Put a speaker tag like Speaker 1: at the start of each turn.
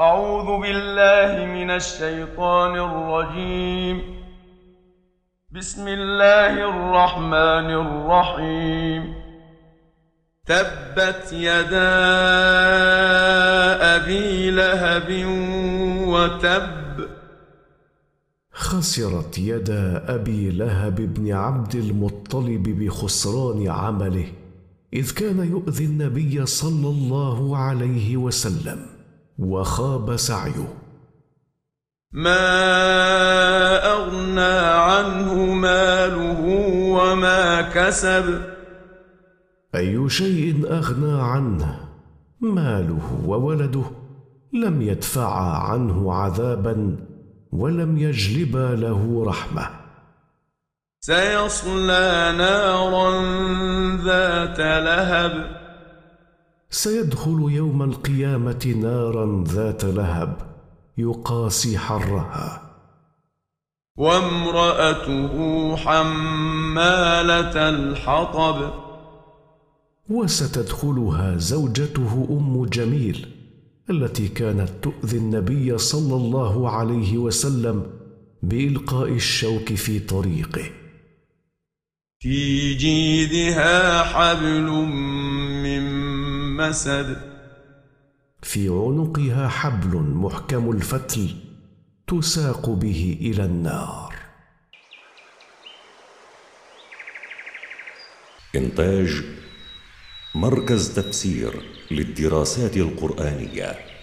Speaker 1: أعوذ بالله من الشيطان الرجيم. بسم الله الرحمن الرحيم. تبت يدا أبي لهب وتب.
Speaker 2: خسرت يدا أبي لهب بن عبد المطلب بخسران عمله إذ كان يؤذي النبي صلى الله عليه وسلم. وخاب سعيه.
Speaker 1: ما أغنى عنه ماله وما كسب.
Speaker 2: أي شيء أغنى عنه ماله وولده؟ لم يدفعا عنه عذابا ولم جلبا له رحمة.
Speaker 1: سيصلى نارا ذات لهب.
Speaker 2: سيدخل يوم القيامة نارا ذات لهب يقاسي حرها.
Speaker 1: وامرأته حمالة الحطب.
Speaker 2: وستدخلها زوجته أم جميل التي كانت تؤذي النبي صلى الله عليه وسلم بإلقاء الشوك في طريقه.
Speaker 1: في جيدها حبل مسد
Speaker 2: في عنقها حبل محكم الفتل تساق به إلى النار.
Speaker 3: إنتاج مركز تفسير للدراسات القرآنية.